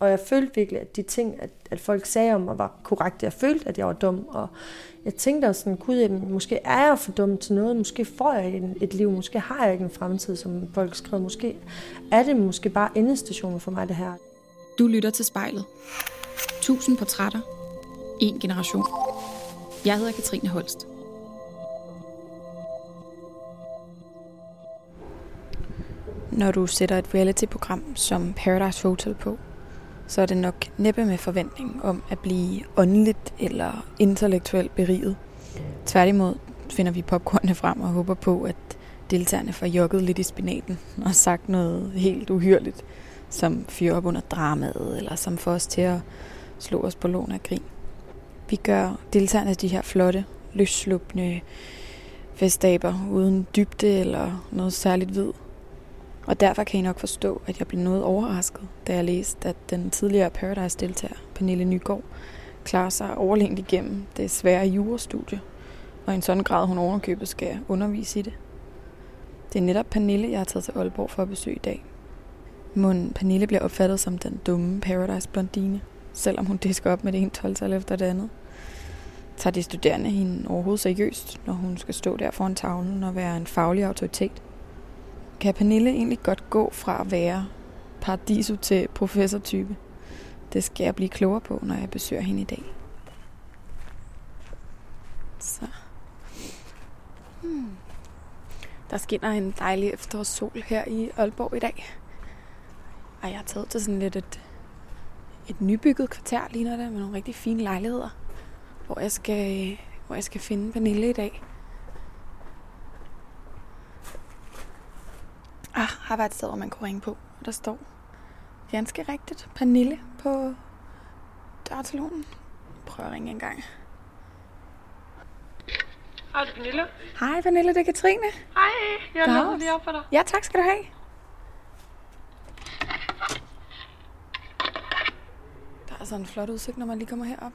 Og jeg følte virkelig, at de ting, at, at folk sagde om mig, var korrekte. Jeg følte, at jeg var dum, og jeg tænkte også sådan, gud, jamen, måske er jeg for dum til noget, måske får jeg et, et liv, måske har jeg ikke en fremtid, som folk skrev, måske er det måske bare endestationen for mig, det her. Du lytter til spejlet. Tusind portrætter. En generation. Jeg hedder Katrine Holst. Når du sætter et reality-program som Paradise Hotel på, så er det nok næppe med forventning om at blive åndeligt eller intellektuelt beriget. Tværtimod finder vi popcornene frem og håber på, at deltagerne får jogget lidt i spinaten og sagt noget helt uhyrligt, som fyrer op under dramaet, eller som får os til at slå os på lån af grin. Vi gør deltagerne de her flotte, løsslupne festaber uden dybde eller noget særligt vid. Og derfor kan I nok forstå, at jeg blev noget overrasket, da jeg læste, at den tidligere Paradise-deltager, Pernille Nygaard, klarer sig overlængt igennem det svære jurastudie, og i en sådan grad, hun ovenkøbet skal undervise i det. Det er netop Pernille, jeg har taget til Aalborg for at besøge i dag. Mon Pernille bliver opfattet som den dumme Paradise-blondine, selvom hun disker op med det ene 12 efter det andet. Tager de studerende hende overhovedet seriøst, når hun skal stå der foran tavlen og være en faglig autoritet? Kan Pernille egentlig godt gå fra at være paradiso til professortype? Det skal jeg blive klogere på, når jeg besøger hende i dag. Så. Hmm. Der skinner en dejlig efterårssol her i Aalborg i dag. Og jeg har taget til sådan lidt et, et nybygget kvarter, ligner det, med nogle rigtig fine lejligheder, hvor jeg skal, hvor jeg skal finde Pernille i dag. Ah, har været et sted, hvor man kunne ringe på, og der står ganske rigtigt Pernille på dørtelefonen. Prøv at ringe en gang. Hej, det er Pernille. Hej Pernille, det er Katrine. Hej, jeg lukker lige op for dig. Ja, tak skal du have. Der er sådan en flot udsigt, når man lige kommer herop.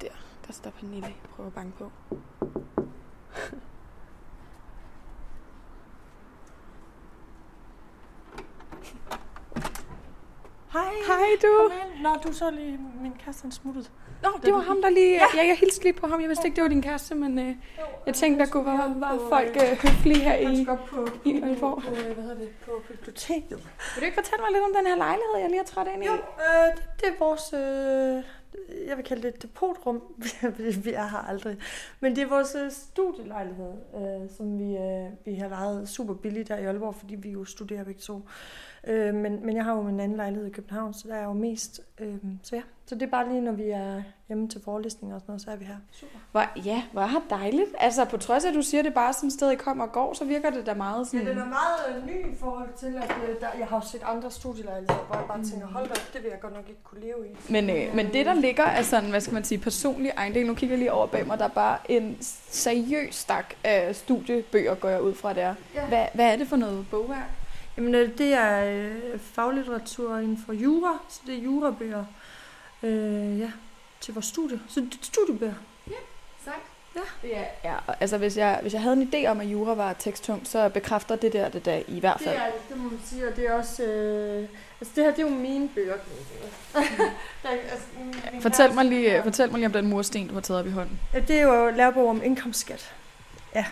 Der, der står Pernille. Prøv at banke på. Du. Kom ind. Nå, du så lige min kæreste, han smuttede. Nå, det var ham, der lige... Ja, jeg hilste lige på ham. Jeg vidste ikke, det var din kæreste, men øh, jeg tænkte, der kunne være, være folk øh, høflige her i... på, i Aalborg. på, hvad hedder det, på biblioteket. Vil du ikke fortælle mig lidt om den her lejlighed, jeg lige har trådt ind i? Jo, øh, det, det er vores, øh, jeg vil kalde det et depotrum. vi er her aldrig. Men det er vores øh, studielejlighed, øh, som vi, øh, vi har lejet super billigt der i Aalborg, fordi vi jo studerer begge to. Øh, men, men jeg har jo en anden lejlighed i København, så der er jo mest. Øh, så ja, så det er bare lige, når vi er hjemme til forelæsninger og sådan noget, så er vi her. Super. Hvor, ja, hvor er dejligt. Altså, på trods af, at du siger, at det er bare sådan et sted, I kommer og går, så virker det da meget sådan... Ja, den er meget øh, ny i forhold til, at øh, der, jeg har jo set andre studielejligheder, hvor jeg bare tænker, hold da, op, det vil jeg godt nok ikke kunne leve i. Men, øh, men det, der ligger er sådan, hvad skal man sige, personlig ejendel. Nu kigger jeg lige over bag mig, der er bare en seriøs stak af studiebøger, går jeg ud fra der. Ja. Hvad, hvad er det for noget bogværk? Jamen, øh, det er øh, faglitteratur inden for jura, så det er jurabøger. Øh, ja, til vores studie. Så det er studiebøger. Ja. Det er, ja, altså hvis jeg, hvis jeg havde en idé om, at jura var teksttungt, så bekræfter det der det der i hvert fald. Det er det, må man sige, og det er også... Øh, altså, det her, det er jo mine bøger. sige. Der er- altså, min- min Fortæl mig, lige, fortæl mig lige om den mursten, du har taget op i hånden. Ja, det er jo lærebog om indkomstskat. Ja.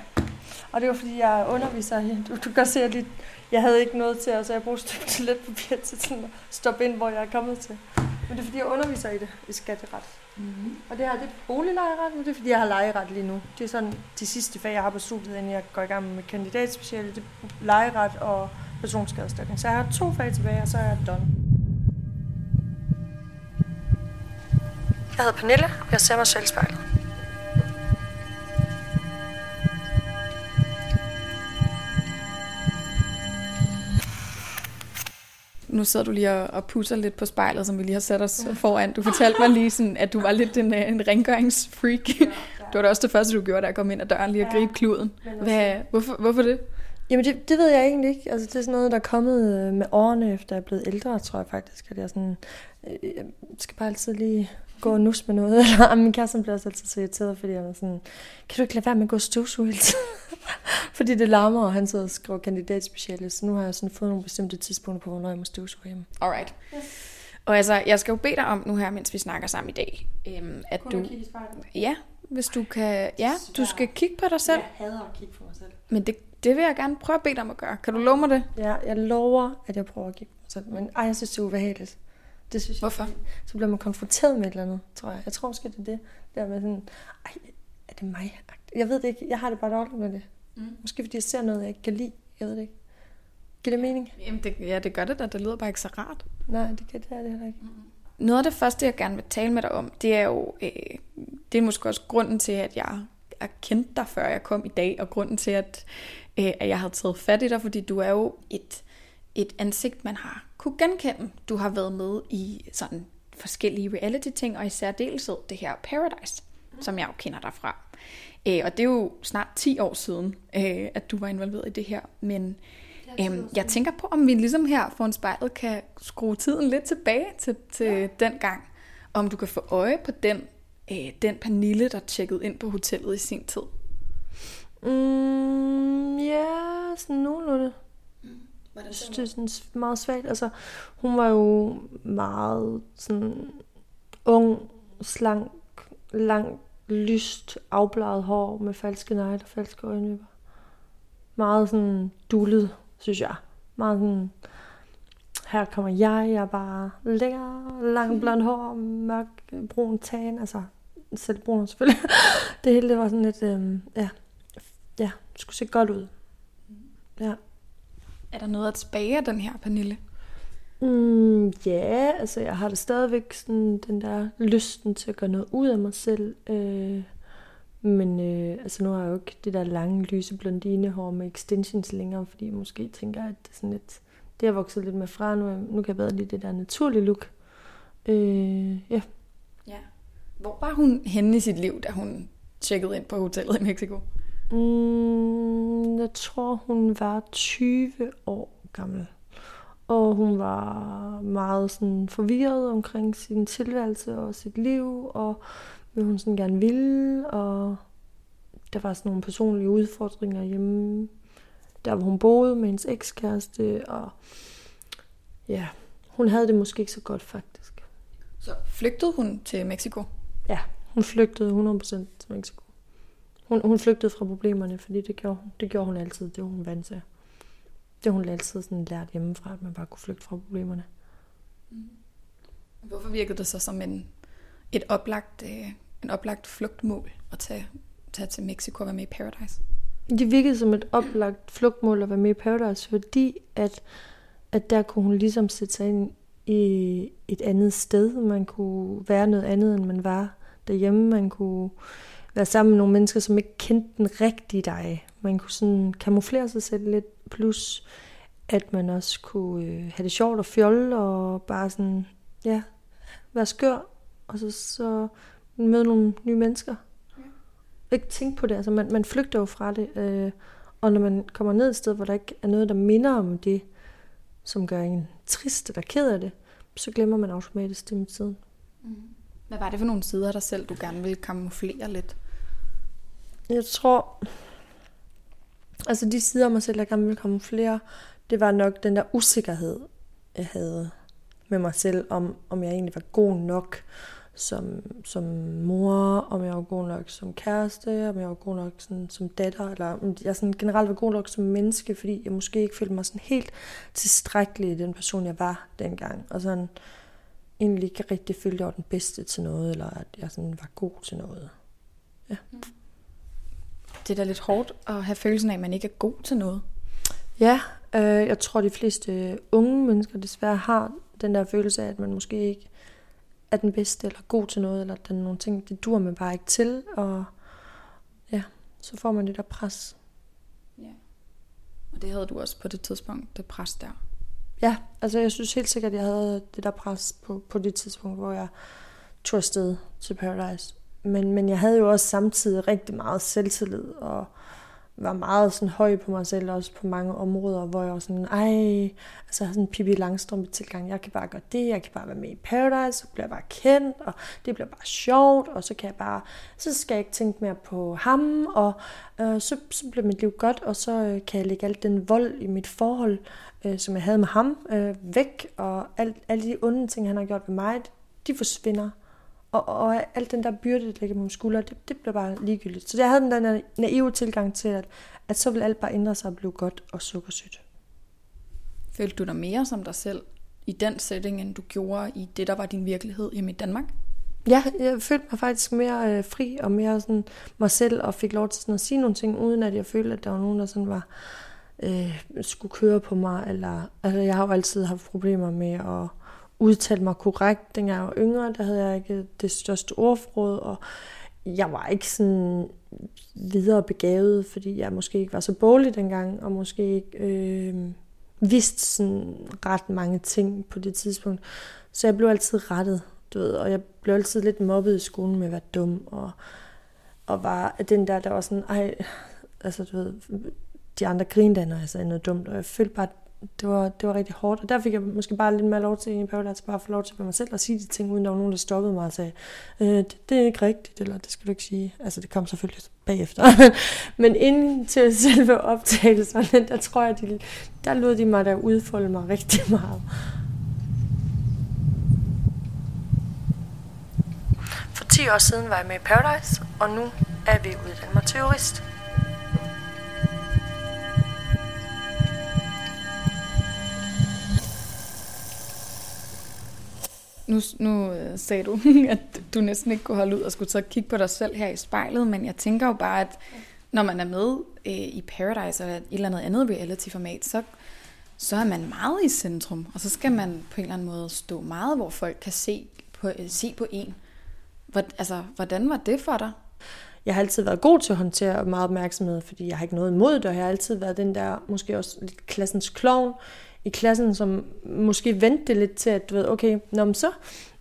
Og det var fordi, jeg underviser her. Du, du kan se, at lige, jeg havde ikke noget til, så jeg brugte et stykke toiletpapir til sådan at stoppe ind, hvor jeg er kommet til. Men det er fordi, jeg underviser i det, i skatteret. Mm-hmm. Og det her, det er boliglejeret, og det er fordi, jeg har lejeret lige nu. Det er sådan de sidste fag, jeg har på studiet, inden jeg går i gang med kandidatspeciale. Det er lejeret og personskadeerstatning. Så jeg har to fag tilbage, og så er jeg done. Jeg hedder Pernille, og jeg ser mig selv i spejlet. Nu sidder du lige og, og pusser lidt på spejlet, som vi lige har sat os foran. Du fortalte mig lige, sådan, at du var lidt en, øh, en rengøringsfreak. Det var da også det første, du gjorde, da jeg kom ind ad døren, lige at Ja. gribe kluden. Hvad, hvorfor, hvorfor det? Jamen det, det ved jeg egentlig ikke. Altså det er sådan noget, der er kommet øh, med årene, efter jeg er blevet ældre, tror jeg faktisk, at jeg sådan, øh, jeg skal bare altid lige gå og nus med noget. Eller min kæreste bliver også altid så irriteret, fordi han er sådan, kan du ikke lade være med at gå og støvsuge hele tiden? fordi det larmer, og han sidder og skriver kandidatspeciale, så nu har jeg sådan fået nogle bestemte tidspunkter på, hvornår jeg må støvsuge hjemme. Alright. Og altså, jeg skal jo bede dig om nu her, mens vi snakker sammen i dag, øhm, at du... Ja, hvis du kan... Ja, du skal kigge på dig selv. Jeg hader at kigge på mig selv. Men det, det vil jeg gerne prøve at bede dig om at gøre. Kan du love mig det? Ja, jeg lover, at jeg prøver at kigge på mig selv. Men ej, jeg synes, det er ubehageligt. Det synes Hvorfor? Jeg, så bliver man konfronteret med et eller andet, tror jeg. Jeg tror måske, det er det. Der med sådan, ej, er det mig? Jeg ved det ikke. Jeg har det bare dårligt med det. Mm. Måske fordi jeg ser noget, jeg ikke kan lide. Jeg ved det ikke. Giver det mening? Jamen, det, ja, det gør det da. Det lyder bare ikke så rart. Nej, det kan det, er det heller ikke. Mm. Noget af det første, jeg gerne vil tale med dig om, det er jo, øh, det er måske også grunden til, at jeg har kendt dig, før jeg kom i dag, og grunden til, at, øh, at jeg har taget fat i dig, fordi du er jo et, et ansigt, man har kunne genkende. Du har været med i sådan forskellige reality-ting, og i særdeleshed det her Paradise, mm. Som jeg jo kender dig fra. Øh, og det er jo snart 10 år siden, øh, at du var involveret i det her, men Øhm, jeg tænker på, om vi ligesom her foran spejlet kan skrue tiden lidt tilbage til, til ja. den gang. Om du kan få øje på den, øh, den Pernille, der tjekkede ind på hotellet i sin tid. Mm, ja, sådan nogenlunde. Mm. Var det, det er sådan meget svagt. Altså, hun var jo meget sådan ung, slank, langt, lyst, afbladet hår med falske negle og falske øjenvipper. Meget sådan dullet synes jeg. Meget sådan, her kommer jeg, jeg er bare lækker, lang blond hår, mørk, brun tan, altså selv brun selvfølgelig. det hele det var sådan lidt, øhm, ja, ja, det skulle se godt ud. Ja. Er der noget at tilbage af den her, Pernille? Mm, ja, altså jeg har det stadigvæk sådan den der lysten til at gøre noget ud af mig selv. Øh, men øh, altså nu har jeg jo ikke det der lange, lyse blondinehår med extensions længere, fordi jeg måske tænker, at det er sådan lidt, det har vokset lidt med fra. Nu, nu kan jeg bedre lide det der naturlige look. Øh, ja. ja. Hvor var hun henne i sit liv, da hun tjekkede ind på hotellet i Mexico? Mm, jeg tror, hun var 20 år gammel. Og hun var meget sådan forvirret omkring sin tilværelse og sit liv, og hvad hun sådan gerne ville, og der var sådan nogle personlige udfordringer hjemme, der hvor hun boede med hendes ekskæreste, og ja, hun havde det måske ikke så godt faktisk. Så flygtede hun til Mexico? Ja, hun flygtede 100% til Mexico. Hun, hun flygtede fra problemerne, fordi det gjorde, det gjorde hun altid, det var hun vant til. Det hun altid sådan lært hjemmefra, at man bare kunne flygte fra problemerne. Mm. Hvorfor virkede det så som en, et oplagt øh, en oplagt flugtmål at tage, tage til Mexico og være med i Paradise? Det virkede som et oplagt flugtmål at være med i Paradise, fordi at, at der kunne hun ligesom sætte sig ind i et andet sted. Man kunne være noget andet, end man var derhjemme. Man kunne være sammen med nogle mennesker, som ikke kendte den rigtige dig. Man kunne sådan kamuflere sig selv lidt, plus at man også kunne øh, have det sjovt og fjolle, og bare sådan, ja, være skør. Og så, så møde nogle nye mennesker. Ja. Ikke tænke på det, altså man, man flygter jo fra det, øh, og når man kommer ned et sted, hvor der ikke er noget, der minder om det, som gør en trist eller ked af det, så glemmer man automatisk det med tiden. Mm. Hvad var det for nogle sider af dig selv, du gerne ville kamuflere lidt? Jeg tror, altså de sider af mig selv, jeg gerne ville kamuflere, det var nok den der usikkerhed, jeg havde med mig selv, om, om jeg egentlig var god nok, som, som mor, om jeg var god nok som kæreste, om jeg var god nok sådan, som datter, eller om jeg sådan generelt var god nok som menneske, fordi jeg måske ikke følte mig sådan helt tilstrækkelig i den person, jeg var dengang. Og sådan egentlig ikke rigtig følte, at jeg var den bedste til noget, eller at jeg sådan var god til noget. Ja. Mm. Det er da lidt hårdt at have følelsen af, at man ikke er god til noget. Ja, øh, jeg tror, de fleste unge mennesker desværre har den der følelse af, at man måske ikke er den bedste, eller god til noget, eller der er nogle ting, det dur man bare ikke til, og ja, så får man det der pres. Ja. Og det havde du også på det tidspunkt, det pres der. Ja, altså jeg synes helt sikkert, at jeg havde det der pres på, på det tidspunkt, hvor jeg tog afsted til Paradise. Men, men jeg havde jo også samtidig rigtig meget selvtillid, og var meget sådan høj på mig selv, også på mange områder, hvor jeg var sådan, ej, altså jeg sådan en Pippi Langstrømpe tilgang, jeg kan bare gøre det, jeg kan bare være med i Paradise, så bliver jeg bare kendt, og det bliver bare sjovt, og så kan jeg bare, så skal jeg ikke tænke mere på ham, og øh, så, så bliver mit liv godt, og så øh, kan jeg lægge alt den vold i mit forhold, øh, som jeg havde med ham, øh, væk, og alt, alle de onde ting, han har gjort ved mig, de forsvinder. Og, og alt den der byrde, der ligger på mine skuldre, det, det blev bare ligegyldigt. Så jeg havde den der naive tilgang til, at, at så vil alt bare ændre sig og blive godt og sukkersødt. Følte du dig mere som dig selv i den setting, end du gjorde i det, der var din virkelighed hjemme i Danmark? Ja, jeg følte mig faktisk mere øh, fri og mere sådan mig selv, og fik lov til sådan at sige nogle ting, uden at jeg følte, at der var nogen, der sådan var, øh, skulle køre på mig. Eller, altså, jeg har jo altid haft problemer med at udtalte mig korrekt. Dengang jeg var yngre, der havde jeg ikke det største ordforråd, og jeg var ikke sådan videre begavet, fordi jeg måske ikke var så boglig dengang, og måske ikke øh, vidste sådan ret mange ting på det tidspunkt. Så jeg blev altid rettet, du ved, og jeg blev altid lidt mobbet i skolen med at være dum, og, og var den der, der var sådan, ej, altså du ved, de andre grinede, når jeg sagde noget dumt, og jeg følte bare, det var, det var rigtig hårdt, og der fik jeg måske bare lidt mere lov til i Paradise, altså bare få lov til mig selv at sige de ting, uden der var nogen, der stoppede mig og sagde, øh, det, det, er ikke rigtigt, eller det skal du ikke sige. Altså, det kom selvfølgelig bagefter. Men inden til selve optagelserne, der tror jeg, de, der lod de mig der udfolde mig rigtig meget. For 10 år siden var jeg med i Paradise, og nu er vi uddannet mig til Nu, nu øh, sagde du, at du næsten ikke kunne holde ud og skulle så kigge på dig selv her i spejlet, men jeg tænker jo bare, at når man er med øh, i Paradise eller et eller andet andet reality-format, så, så er man meget i centrum, og så skal man på en eller anden måde stå meget, hvor folk kan se på, øh, se på en. Hvor, altså, hvordan var det for dig? Jeg har altid været god til at håndtere meget opmærksomhed, fordi jeg har ikke noget imod det, og jeg har altid været den der, måske også lidt klassens klovn, i klassen, som måske vendte lidt til, at du ved, okay, nå, men så,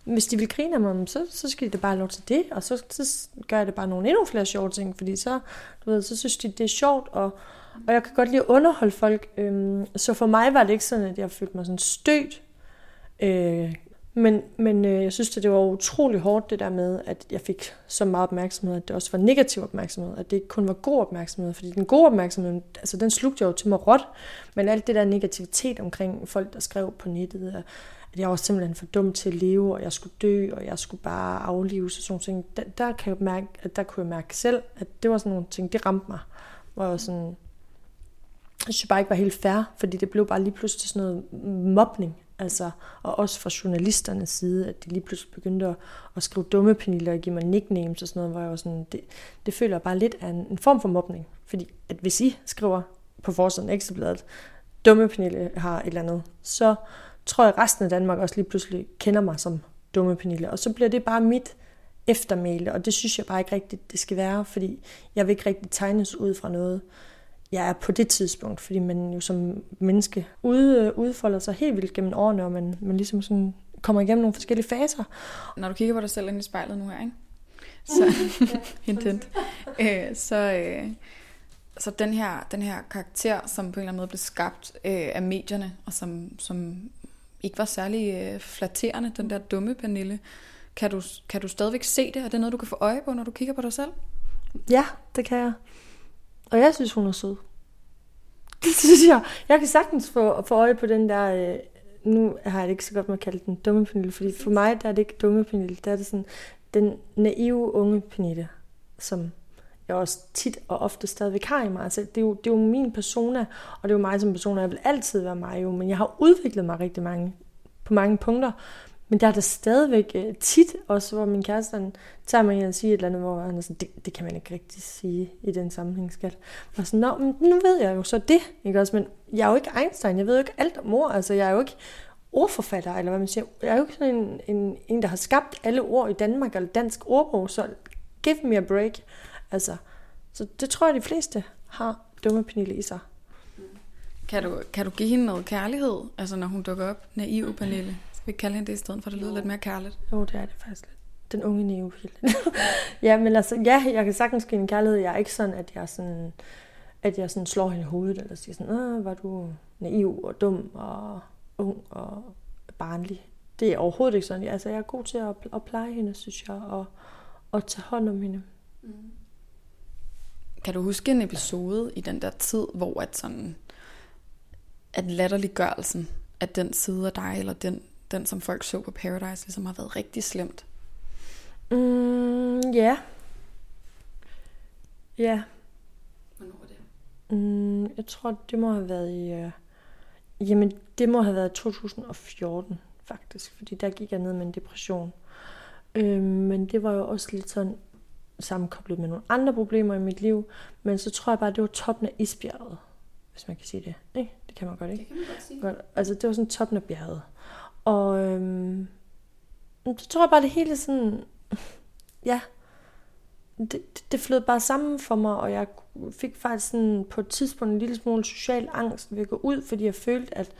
hvis de vil grine af mig, så, så skal de da bare have lov til det, og så, så gør jeg det bare nogle endnu flere sjove ting, fordi så, du ved, så synes de, det er sjovt, og, og jeg kan godt lide at underholde folk. Øhm, så for mig var det ikke sådan, at jeg følte mig sådan stødt. Øh, men, men øh, jeg synes, at det var utrolig hårdt det der med, at jeg fik så meget opmærksomhed, at det også var negativ opmærksomhed, at det ikke kun var god opmærksomhed, fordi den gode opmærksomhed, altså den slugte jeg jo til mig råt, men alt det der negativitet omkring folk, der skrev på nettet, at jeg var simpelthen for dum til at leve, og jeg skulle dø, og jeg skulle bare aflive, og sådan ting, der, der, kan jeg mærke, at der kunne jeg mærke selv, at det var sådan nogle ting, det ramte mig, hvor jeg var sådan, jeg synes bare ikke var helt fair, fordi det blev bare lige pludselig sådan noget mobning. Altså, og også fra journalisternes side, at de lige pludselig begyndte at, at skrive dumme peniller og give mig nicknames og sådan noget, hvor jeg var sådan, det, det føler jeg bare lidt af en, en form for mobning. Fordi at hvis I skriver på forsiden Ekstrabladet, dumme Pernille har et eller andet, så tror jeg, at resten af Danmark også lige pludselig kender mig som dumme Pernille. Og så bliver det bare mit eftermæle, og det synes jeg bare ikke rigtigt, det skal være, fordi jeg vil ikke rigtig tegnes ud fra noget, jeg er på det tidspunkt, fordi man jo som menneske ude, udfolder sig helt vildt gennem årene, og man, man ligesom sådan kommer igennem nogle forskellige faser. Når du kigger på dig selv ind i spejlet nu her, ikke? Så, hint, hint. Øh, så, øh, så den her, den her karakter, som på en eller anden måde blev skabt øh, af medierne, og som, som ikke var særlig øh, flatterende, den der dumme Pernille, kan du, kan du stadigvæk se det? Er det noget, du kan få øje på, når du kigger på dig selv? Ja, det kan jeg. Og jeg synes, hun er sød. Det synes jeg. Jeg kan sagtens få, få øje på den der... Øh, nu har jeg det ikke så godt med at kalde den dumme Pernille, fordi for mig der er det ikke dumme Pernille. Der er det sådan den naive unge Pernille, som jeg også tit og ofte stadigvæk har i mig. Altså, det, er jo, det er jo min persona, og det er jo mig som person, og jeg vil altid være mig jo, men jeg har udviklet mig rigtig mange, på mange punkter. Men der er der stadigvæk uh, tit også, hvor min kæreste han tager mig og siger et eller andet, hvor han er sådan, det, det kan man ikke rigtig sige i den sammenhæng, skat. Og sådan, Nå, men nu ved jeg jo så det, ikke også? Men jeg er jo ikke Einstein, jeg ved jo ikke alt om ord, altså jeg er jo ikke ordforfatter, eller hvad man siger. Jeg er jo ikke sådan en, en, en der har skabt alle ord i Danmark, eller dansk ordbog, så give me a break. Altså, så det tror jeg, de fleste har dumme Pernille i sig. Kan du, kan du give hende noget kærlighed, altså når hun dukker op, naiv Pernille? Vi kalde hende det i stedet for, det lyder lidt mere kærligt. Jo, det er det faktisk lidt. Den unge neopil. ja, men altså, ja, jeg kan sagtens give en kærlighed. Jeg er ikke sådan, at jeg sådan, at jeg sådan slår hende i hovedet, eller siger sådan, Åh, var du naiv og dum og ung og barnlig. Det er overhovedet ikke sådan. Altså, jeg er god til at, at pleje hende, synes jeg, og, og tage hånd om hende. Mm. Kan du huske en episode i den der tid, hvor at sådan, at latterliggørelsen af den side af dig, eller den, den som folk så på Paradise, ligesom har været rigtig slemt? Mm, ja. Ja. Hvornår var det? Mm, jeg tror, det må have været i... Uh, jamen, det må have været 2014, faktisk. Fordi der gik jeg ned med en depression. Øh, men det var jo også lidt sådan sammenkoblet med nogle andre problemer i mit liv. Men så tror jeg bare, det var toppen af isbjerget. Hvis man kan sige det. Ikke? Det kan man godt, ikke? Det kan man godt sige. Godt. Altså, det var sådan toppen af bjerget. Og øhm, så tror jeg bare, det hele sådan... Ja, det, det, det flød bare sammen for mig, og jeg fik faktisk sådan på et tidspunkt en lille smule social angst ved at gå ud, fordi jeg følte, at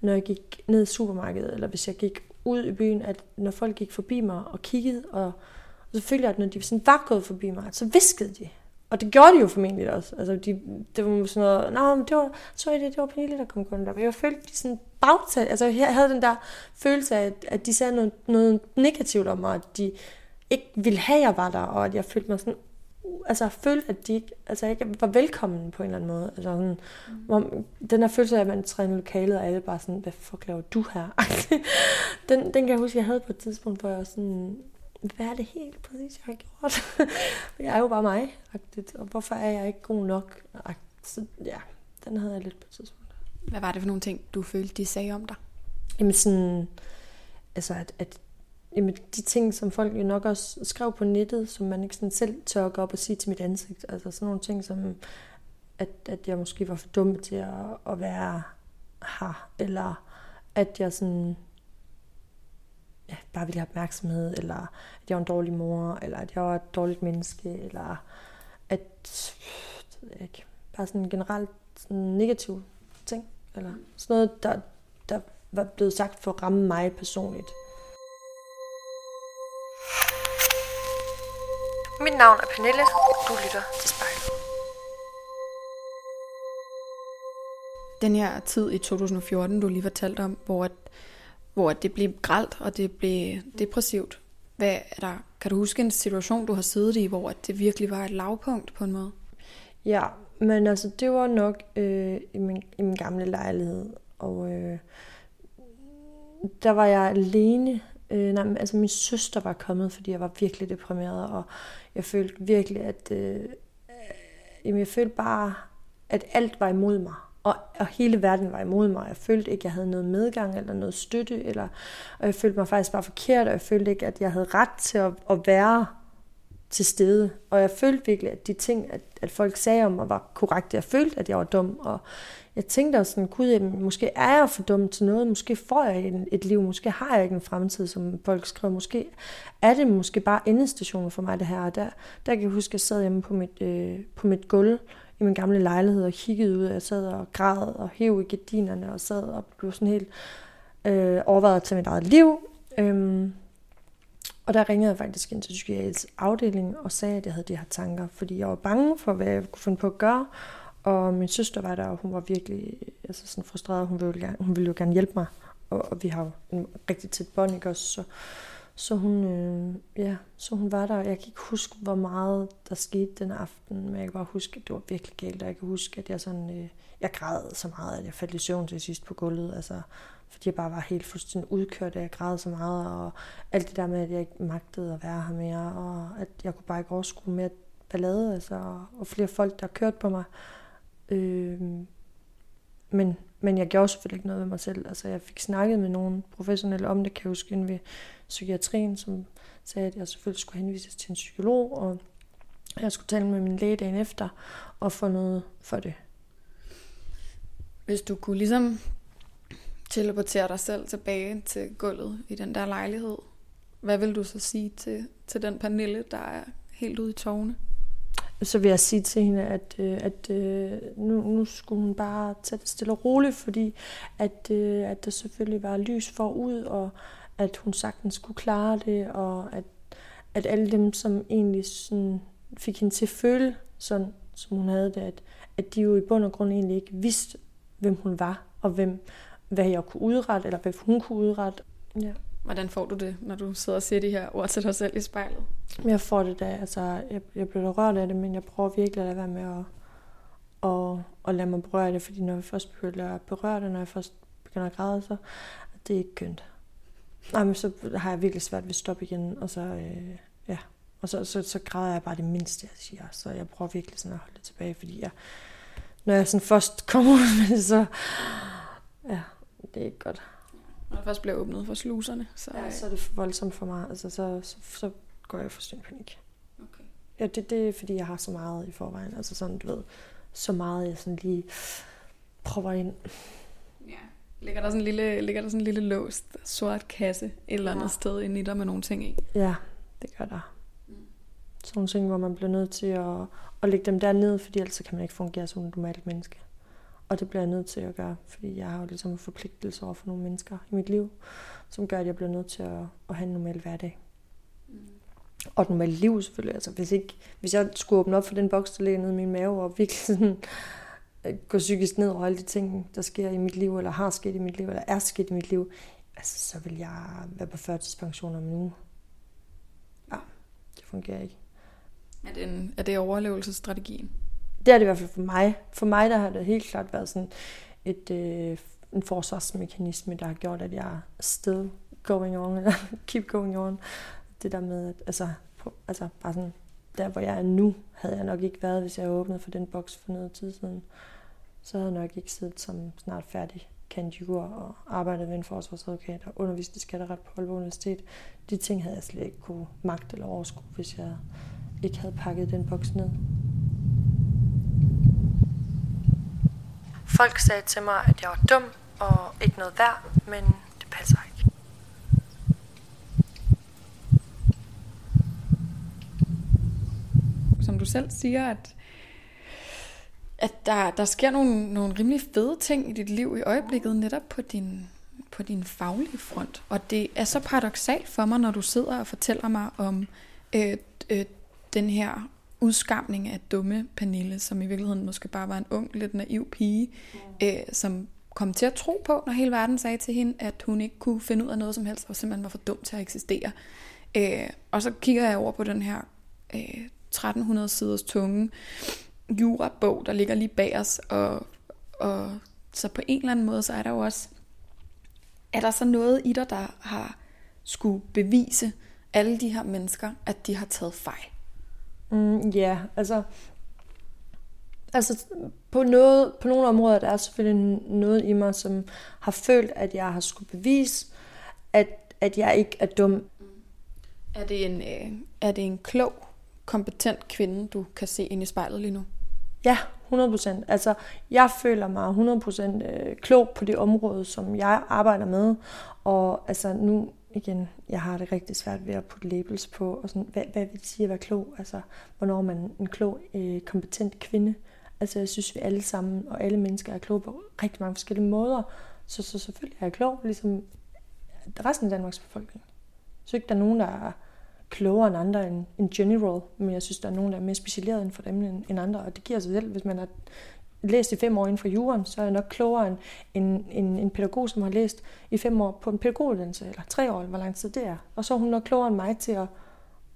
når jeg gik ned i supermarkedet, eller hvis jeg gik ud i byen, at når folk gik forbi mig og kiggede, og, og så følte jeg, at når de sådan var gået forbi mig, så viskede de. Og det gjorde de jo formentlig også. Altså, de, det var sådan noget, nej, men det var, så det, det var Pernille, der kom kun der. Men jeg følte, de sådan bagtag, altså jeg havde den der følelse af, at, at de sagde noget, noget negativt om mig, at de ikke ville have, at jeg var der, og at jeg følte mig sådan, altså følte, at de ikke, altså ikke var velkommen på en eller anden måde. Altså sådan, mm. hvor, den der følelse af, at man træner lokalet, og alle bare sådan, hvad fuck laver du her? den, den kan jeg huske, jeg havde på et tidspunkt, hvor jeg var sådan, hvad er det helt præcis, jeg har gjort? jeg er jo bare mig, -agtigt, og hvorfor er jeg ikke god nok? Så ja, den havde jeg lidt på et tidspunkt. Hvad var det for nogle ting, du følte, de sagde om dig? Jamen sådan, altså at, at jamen, de ting, som folk jo nok også skrev på nettet, som man ikke sådan selv tør gå op og sige til mit ansigt. Altså sådan nogle ting, som at, at jeg måske var for dum til at, at være her, eller at jeg sådan ja, bare ville have opmærksomhed, eller at jeg var en dårlig mor, eller at jeg var et dårligt menneske, eller at det ved jeg ikke, bare sådan generelt sådan negativ eller sådan noget, der, der var blevet sagt for at ramme mig personligt. Mit navn er Pernille. Du lytter til spejlet. Den her tid i 2014, du lige fortalte om, hvor, at, hvor at det blev gralt og det blev depressivt. Hvad er der, kan du huske en situation, du har siddet i, hvor at det virkelig var et lavpunkt på en måde? Ja, men altså det var nok øh, i, min, i min gamle lejlighed, og øh, der var jeg alene. Øh, nej, altså min søster var kommet, fordi jeg var virkelig deprimeret, og jeg følte virkelig, at øh, øh, jamen, jeg følte bare, at alt var imod mig. Og, og hele verden var imod mig. Jeg følte ikke, at jeg havde noget medgang eller noget støtte. Eller, og jeg følte mig faktisk bare forkert, og jeg følte ikke, at jeg havde ret til at, at være til stede. Og jeg følte virkelig, at de ting, at, at folk sagde om mig, var korrekte. Jeg følte, at jeg var dum, og jeg tænkte også sådan, gud, jamen, måske er jeg for dum til noget, måske får jeg ikke et liv, måske har jeg ikke en fremtid, som folk skriver, måske er det måske bare endestationen for mig det her. Og der, der kan jeg huske, at jeg sad hjemme på mit, øh, på mit gulv i min gamle lejlighed og kiggede ud, jeg sad og græd og hæv i gardinerne og sad og blev sådan helt øh, overvejet til mit eget liv. Øhm, og der ringede jeg faktisk ind til psykiatrisk afdeling og sagde, at jeg havde de her tanker, fordi jeg var bange for, hvad jeg kunne finde på at gøre. Og min søster var der, og hun var virkelig altså sådan frustreret. Hun ville, gerne, hun ville jo gerne hjælpe mig. Og, og vi har jo en rigtig tæt bånd, ikke også? Så, så hun, øh, ja, så hun var der. Jeg kan ikke huske, hvor meget der skete den aften, men jeg kan bare huske, at det var virkelig galt. Og jeg kan huske, at jeg sådan, øh, jeg græd så meget, at jeg faldt i søvn til sidst på gulvet. Altså, fordi jeg bare var helt fuldstændig udkørt, og jeg græd så meget, og alt det der med, at jeg ikke magtede at være her mere, og at jeg kunne bare ikke overskue mere ballade, altså, og flere folk, der kørte på mig. Øh, men, men jeg gjorde selvfølgelig ikke noget ved mig selv. Altså, jeg fik snakket med nogle professionelle om det, kan jeg huske, inden ved psykiatrien, som sagde, at jeg selvfølgelig skulle henvises til en psykolog, og jeg skulle tale med min læge dagen efter, og få noget for det. Hvis du kunne ligesom teleportere dig selv tilbage til gulvet i den der lejlighed, hvad vil du så sige til, til den Pernille, der er helt ude i tårne? så vil jeg sige til hende, at, øh, at øh, nu, nu skulle hun bare tage det stille og roligt, fordi at, øh, at der selvfølgelig var lys forud, og at hun sagtens skulle klare det, og at, at alle dem, som egentlig sådan fik hende til at føle sådan, som hun havde det, at, at de jo i bund og grund egentlig ikke vidste, hvem hun var, og hvem, hvad jeg kunne udrette, eller hvad hun kunne udrette. Ja. Hvordan får du det, når du sidder og siger de her ord til dig selv i spejlet? Jeg får det da, altså, jeg, jeg bliver da rørt af det, men jeg prøver virkelig at lade være med at, at, at lade mig berøre det, fordi når jeg først begynder at berøre det, når jeg først begynder at græde, så det er ikke kønt. Nej, men så har jeg virkelig svært ved at stoppe igen, og så, øh, ja, og så, så, så græder jeg bare det mindste, jeg siger. Så jeg prøver virkelig sådan at holde det tilbage, fordi jeg, når jeg sådan først kommer ud med det, så, ja, det er ikke godt. Når jeg først bliver åbnet for sluserne, så... Ja, så er det for voldsomt for mig. Altså, så, så, så går jeg for sin panik. Okay. Ja, det, det er fordi, jeg har så meget i forvejen. Altså sådan, du ved, så meget, jeg sådan lige prøver ind. Ja. Ligger der sådan en lille, ligger der sådan en lille låst sort kasse et eller andet ja. sted inde i dig med nogle ting i? Ja, det gør der. Mm. Sådan nogle ting, hvor man bliver nødt til at, at lægge dem der ned, fordi ellers kan man ikke fungere som et normalt menneske. Og det bliver jeg nødt til at gøre, fordi jeg har jo ligesom en forpligtelse over for nogle mennesker i mit liv, som gør, at jeg bliver nødt til at, at have en normal hverdag. Mm. Og et normalt liv selvfølgelig. Altså, hvis, ikke, hvis jeg skulle åbne op for den boks, der ligger nede i min mave, og virkelig sådan, øh, gå psykisk ned over alle de ting, der sker i mit liv, eller har sket i mit liv, eller er sket i mit liv, altså, så vil jeg være på førtidspension om en uge. Ja, det fungerer ikke. Er det, en, er det overlevelsesstrategien? Det er det i hvert fald for mig. For mig der har det helt klart været sådan et, øh, en forsvarsmekanisme, der har gjort, at jeg er still going on, eller keep going on. Det der med, at altså, på, altså bare sådan, der hvor jeg er nu, havde jeg nok ikke været, hvis jeg åbnede for den boks for noget tid siden. Så havde jeg nok ikke siddet som snart færdig kandidat og arbejdet ved en forsvarsadvokat og undervist i skatteret på Aalborg Universitet. De ting havde jeg slet ikke kunne magt eller overskue, hvis jeg ikke havde pakket den boks ned. Folk sagde til mig, at jeg var dum og ikke noget værd, men det passer ikke. Som du selv siger, at, at der, der sker nogle, nogle rimelig fede ting i dit liv i øjeblikket, netop på din, på din faglige front. Og det er så paradoxalt for mig, når du sidder og fortæller mig om øh, øh, den her udskamning af dumme Pernille, som i virkeligheden måske bare var en ung, lidt naiv pige, mm. øh, som kom til at tro på, når hele verden sagde til hende, at hun ikke kunne finde ud af noget som helst, og simpelthen var for dum til at eksistere. Øh, og så kigger jeg over på den her øh, 1300 siders tunge jurabog, der ligger lige bag os, og, og så på en eller anden måde, så er der jo også, er der så noget i dig, der har skulle bevise alle de her mennesker, at de har taget fejl? Mm, ja, yeah, altså, altså på, noget, på nogle områder, der er selvfølgelig noget i mig, som har følt, at jeg har skulle bevise, at, at jeg ikke er dum. Er det, en, øh, er det en klog, kompetent kvinde, du kan se ind i spejlet lige nu? Ja, 100%. Altså, jeg føler mig 100% øh, klog på det område, som jeg arbejder med. Og altså, nu igen, jeg har det rigtig svært ved at putte labels på, og sådan, hvad, hvad vil det sige at være klog? Altså, hvornår er man en klog, øh, kompetent kvinde? Altså, jeg synes, vi alle sammen, og alle mennesker er kloge på rigtig mange forskellige måder. Så, så selvfølgelig er jeg klog, ligesom resten af Danmarks befolkning. Så ikke, der er nogen, der er klogere end andre end, end general, men jeg synes, der er nogen, der er mere specialiseret inden for dem end, end andre, og det giver sig selv, hvis man er læst i fem år inden for jorden, så er jeg nok klogere end en, en, en pædagog, som har læst i fem år på en pædagoguddannelse, eller tre år, hvor lang tid det er. Og så er hun nok klogere end mig til at,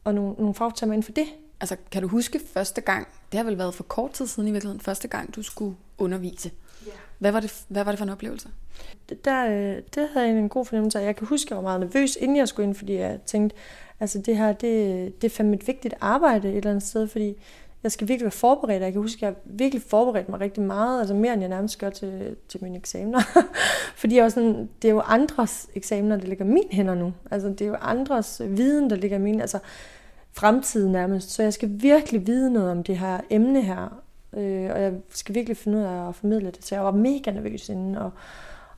og nogle, nogle fagtermer inden for det. Altså, kan du huske første gang, det har vel været for kort tid siden i virkeligheden, første gang du skulle undervise. Ja. Hvad var det, hvad var det for en oplevelse? Det, der, øh, det havde jeg en god fornemmelse af. Jeg kan huske, at jeg var meget nervøs, inden jeg skulle ind, fordi jeg tænkte, altså det her, det, det er fandme et vigtigt arbejde et eller andet sted, fordi jeg skal virkelig være forberedt. Jeg kan huske, at jeg virkelig forberedte mig rigtig meget, altså mere end jeg nærmest gør til, til mine eksamener. Fordi jeg var sådan, det er jo andres eksamener, der ligger i mine hænder nu. Altså det er jo andres viden, der ligger i mine, altså fremtiden nærmest. Så jeg skal virkelig vide noget om det her emne her. Øh, og jeg skal virkelig finde ud af at formidle det. Så jeg var mega nervøs inden, og,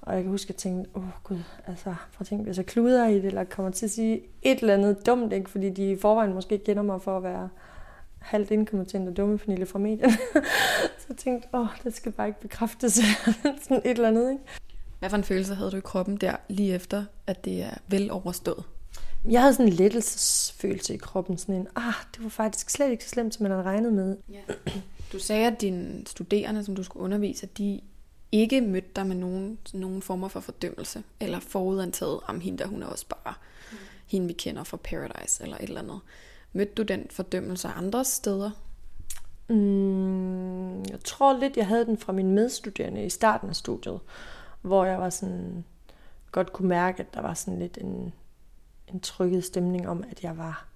og jeg kan huske, at jeg tænkte, åh oh, gud, altså, for at tænke, hvis jeg kluder i det, eller kommer til at sige et eller andet dumt, ikke? fordi de i forvejen måske kender mig for at være halvt inkompetent og dumme Pernille fra medierne. så jeg tænkte, åh, det skal bare ikke bekræftes. sådan et eller andet, ikke? Hvad for en følelse havde du i kroppen der, lige efter, at det er vel overstået? Jeg havde sådan en lettelsesfølelse i kroppen, sådan en, ah, det var faktisk slet ikke så slemt, som man havde regnet med. Ja. Du sagde, at dine studerende, som du skulle undervise, at de ikke mødte dig med nogen, nogen former for fordømmelse, eller forudantaget om hende, der hun er også bare mm. hende, vi kender fra Paradise, eller et eller andet. Mødte du den fordømmelse andre steder? Mm, jeg tror lidt, jeg havde den fra mine medstuderende i starten af studiet, hvor jeg var sådan, godt kunne mærke, at der var sådan lidt en, en trykket stemning om, at jeg var,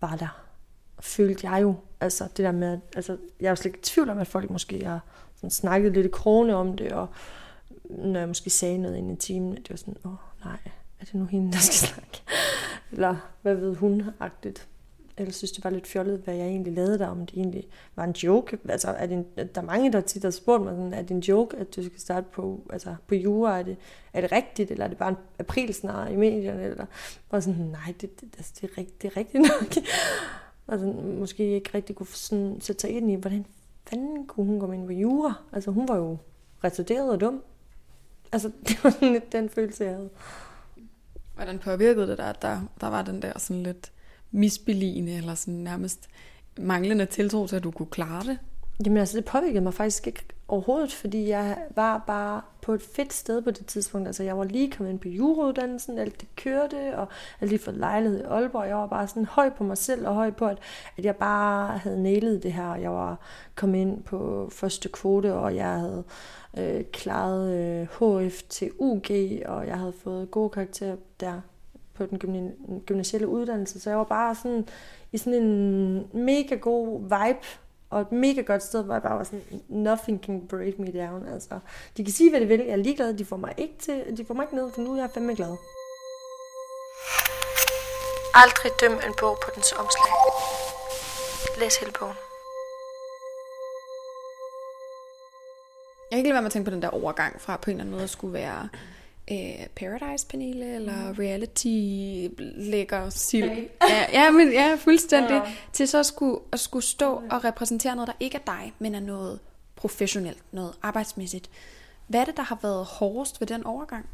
var der. Følte jeg jo, altså det der med, altså jeg er slet ikke i tvivl om, at folk måske har sådan snakket lidt i krone om det, og når jeg måske sagde noget ind i timen, at det var sådan, åh oh, nej, er det nu hende, der skal snakke? Eller hvad ved hun, agtigt eller synes, det var lidt fjollet, hvad jeg egentlig lavede der, om det egentlig var en joke. Altså, er det en, der er mange, der tit har spurgt mig, sådan, er det en joke, at du skal starte på, altså, på jura? Er det, er det rigtigt, eller er det bare en aprilsnar i medierne? Eller, og sådan, nej, det, det, altså, det, er, rigtigt, det er rigtigt nok. altså, måske ikke rigtig kunne sådan, sætte sig ind i, hvordan fanden kunne hun komme ind på jura? Altså, hun var jo retarderet og dum. Altså, det var sådan lidt den følelse, jeg havde. Hvordan påvirkede det dig, at der, der var den der sådan lidt misbeligende, eller sådan nærmest manglende tiltro til, at du kunne klare det? Jamen altså, det påvirkede mig faktisk ikke overhovedet, fordi jeg var bare på et fedt sted på det tidspunkt. Altså, jeg var lige kommet ind på jurauddannelsen, alt det kørte, og jeg lige fået lejlighed i Aalborg. Jeg var bare sådan høj på mig selv, og høj på, at, at jeg bare havde nælet det her. Jeg var kommet ind på første kvote, og jeg havde øh, klaret øh, HF til UG, og jeg havde fået gode karakterer der på den gymnasielle uddannelse, så jeg var bare sådan i sådan en mega god vibe, og et mega godt sted, hvor jeg bare var sådan, nothing can break me down. Altså, de kan sige, hvad de vil, jeg er ligeglad, de får mig ikke, til, de får mig ikke ned, for nu er jeg fandme glad. Aldrig døm en bog på dens omslag. Læs hele bogen. Jeg kan ikke lade være med at tænke på den der overgang fra på en eller anden måde at skulle være øh, Paradise-panele, eller mm. reality-lækker sild. Okay. Ja, ja, men, ja, fuldstændig. Ja. Til så at skulle, at skulle stå og repræsentere noget, der ikke er dig, men er noget professionelt, noget arbejdsmæssigt. Hvad er det, der har været hårdest ved den overgang?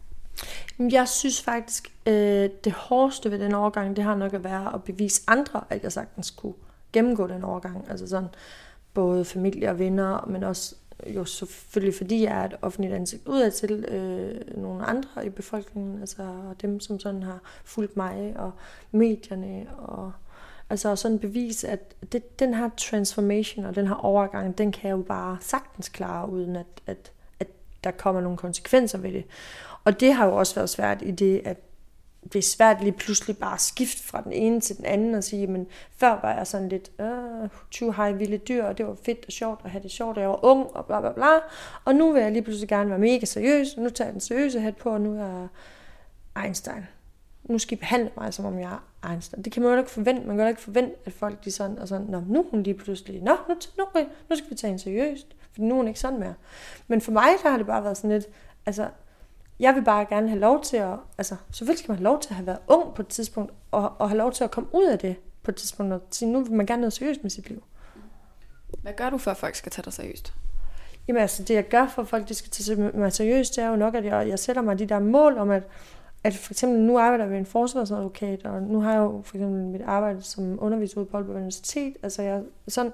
Jeg synes faktisk, øh, det hårdeste ved den overgang, det har nok at være at bevise andre, at jeg sagtens kunne gennemgå den overgang. Altså sådan både familie og venner, men også jo selvfølgelig fordi jeg er et offentligt ansigt udad til øh, nogle andre i befolkningen, altså dem, som sådan har fulgt mig og medierne og altså sådan bevis, at det, den her transformation og den her overgang, den kan jeg jo bare sagtens klare, uden at, at, at der kommer nogle konsekvenser ved det. Og det har jo også været svært i det, at det er svært lige pludselig bare at skifte fra den ene til den anden og sige, men før var jeg sådan lidt, øh, 20 hej vilde dyr, og det var fedt og sjovt at have det sjovt, og jeg var ung og bla bla bla. Og nu vil jeg lige pludselig gerne være mega seriøs, og nu tager jeg den seriøse hat på, og nu er jeg Einstein. Nu skal I behandle mig, som om jeg er Einstein. Det kan man jo ikke forvente. Man kan jo ikke forvente, at folk de sådan, og sådan, Nå, nu er hun lige pludselig, Nå, nu, nu, nu skal vi tage hende seriøst, for nu er hun ikke sådan mere. Men for mig, der har det bare været sådan lidt, altså, jeg vil bare gerne have lov til at, altså selvfølgelig skal man have lov til at have været ung på et tidspunkt, og, og have lov til at komme ud af det på et tidspunkt, og sige, nu vil man gerne noget seriøst med sit liv. Hvad gør du for, at folk skal tage dig seriøst? Jamen altså, det jeg gør for, at folk de skal tage mig seriøst, det er jo nok, at jeg, jeg sætter mig de der mål om, at, at for eksempel nu arbejder jeg ved en forsvarsadvokat, og nu har jeg jo for eksempel mit arbejde som underviser ude på Aalborg Universitet. Altså jeg sådan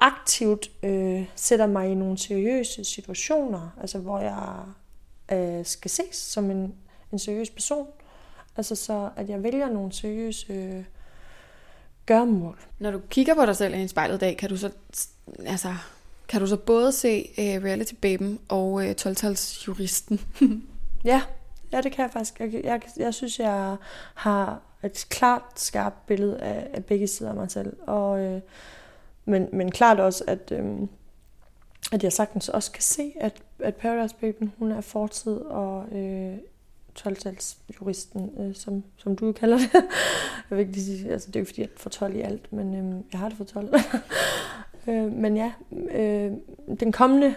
aktivt øh, sætter mig i nogle seriøse situationer, altså hvor jeg øh, skal ses som en, en seriøs person. Altså så, at jeg vælger nogle seriøse øh, gørmål. Når du kigger på dig selv i en spejlet i dag, kan du så, altså, kan du så både se øh, Reality Baben og øh, 12-tals juristen? ja, ja, det kan jeg faktisk. Jeg, jeg, jeg synes, jeg har et klart, skarpt billede af, af begge sider af mig selv. Og, øh, men, men klart også, at... Øh, at jeg sagtens også kan se, at, at Paradise Baby, hun er fortid, og øh, 12 juristen, øh, som, som du kalder det. jeg vil ikke lige sige, altså det er jo fordi, jeg får 12 i alt, men øh, jeg har det for 12. øh, men ja, øh, den kommende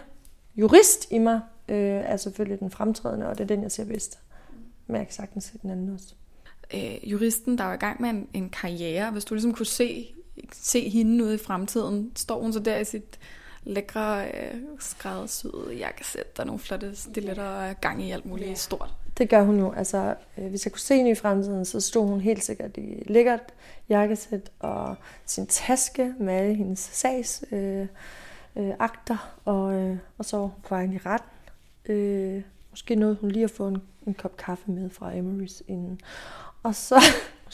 jurist i mig øh, er selvfølgelig den fremtrædende, og det er den, jeg ser bedst. Men jeg kan sagtens se den anden også. Øh, juristen, der er i gang med en, en karriere, hvis du ligesom kunne se, se hende ude i fremtiden, står hun så der i sit lækre øh, skræddersyede jakkesæt, der er nogle flotte stiletter og gang i alt muligt ja. stort. det gør hun jo. Altså, øh, hvis jeg kunne se hende i fremtiden, så stod hun helt sikkert i lækkert jakkesæt og sin taske med alle hendes sags øh, øh, akter, og, øh, og så på vejen i retten. Øh, måske nåede hun lige at få en, en kop kaffe med fra Emery's inden. Og så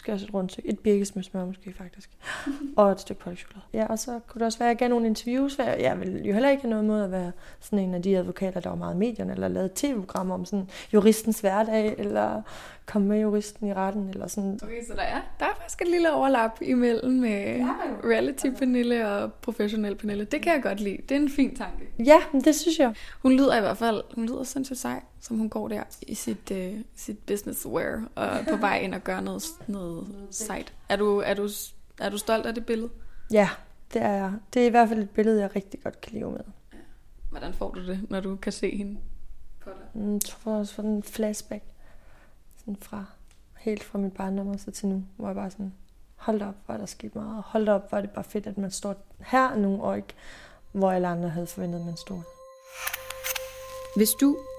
måske også et rundstykke. Et birkes med smør måske faktisk. og et stykke pålægtschokolade. Ja, og så kunne det også være, at jeg gav nogle interviews. For jeg vil jo heller ikke have noget mod at være sådan en af de advokater, der var meget i medierne, eller lavet tv-programmer om sådan juristens hverdag, eller komme med juristen i retten, eller sådan. Okay, så der er, der er faktisk et lille overlap imellem med ja, reality-Pernille og professionel Pernille. Det kan jeg godt lide. Det er en fin tanke. Ja, det synes jeg. Hun lyder i hvert fald, hun lyder sindssygt sej, som hun går der i sit, uh, sit business wear, og på vej ind og gøre noget, noget sejt. Er du, er, du, er du stolt af det billede? Ja, det er jeg. Det er i hvert fald et billede, jeg rigtig godt kan leve med. Hvordan får du det, når du kan se hende på dig? Mm, jeg tror også for en flashback sådan fra helt fra mit barndom og så til nu, hvor jeg bare sådan, hold op, hvor er der sket meget. Hold op, hvor er det bare fedt, at man står her nu, og ikke hvor alle andre havde forventet, at man stod. Hvis du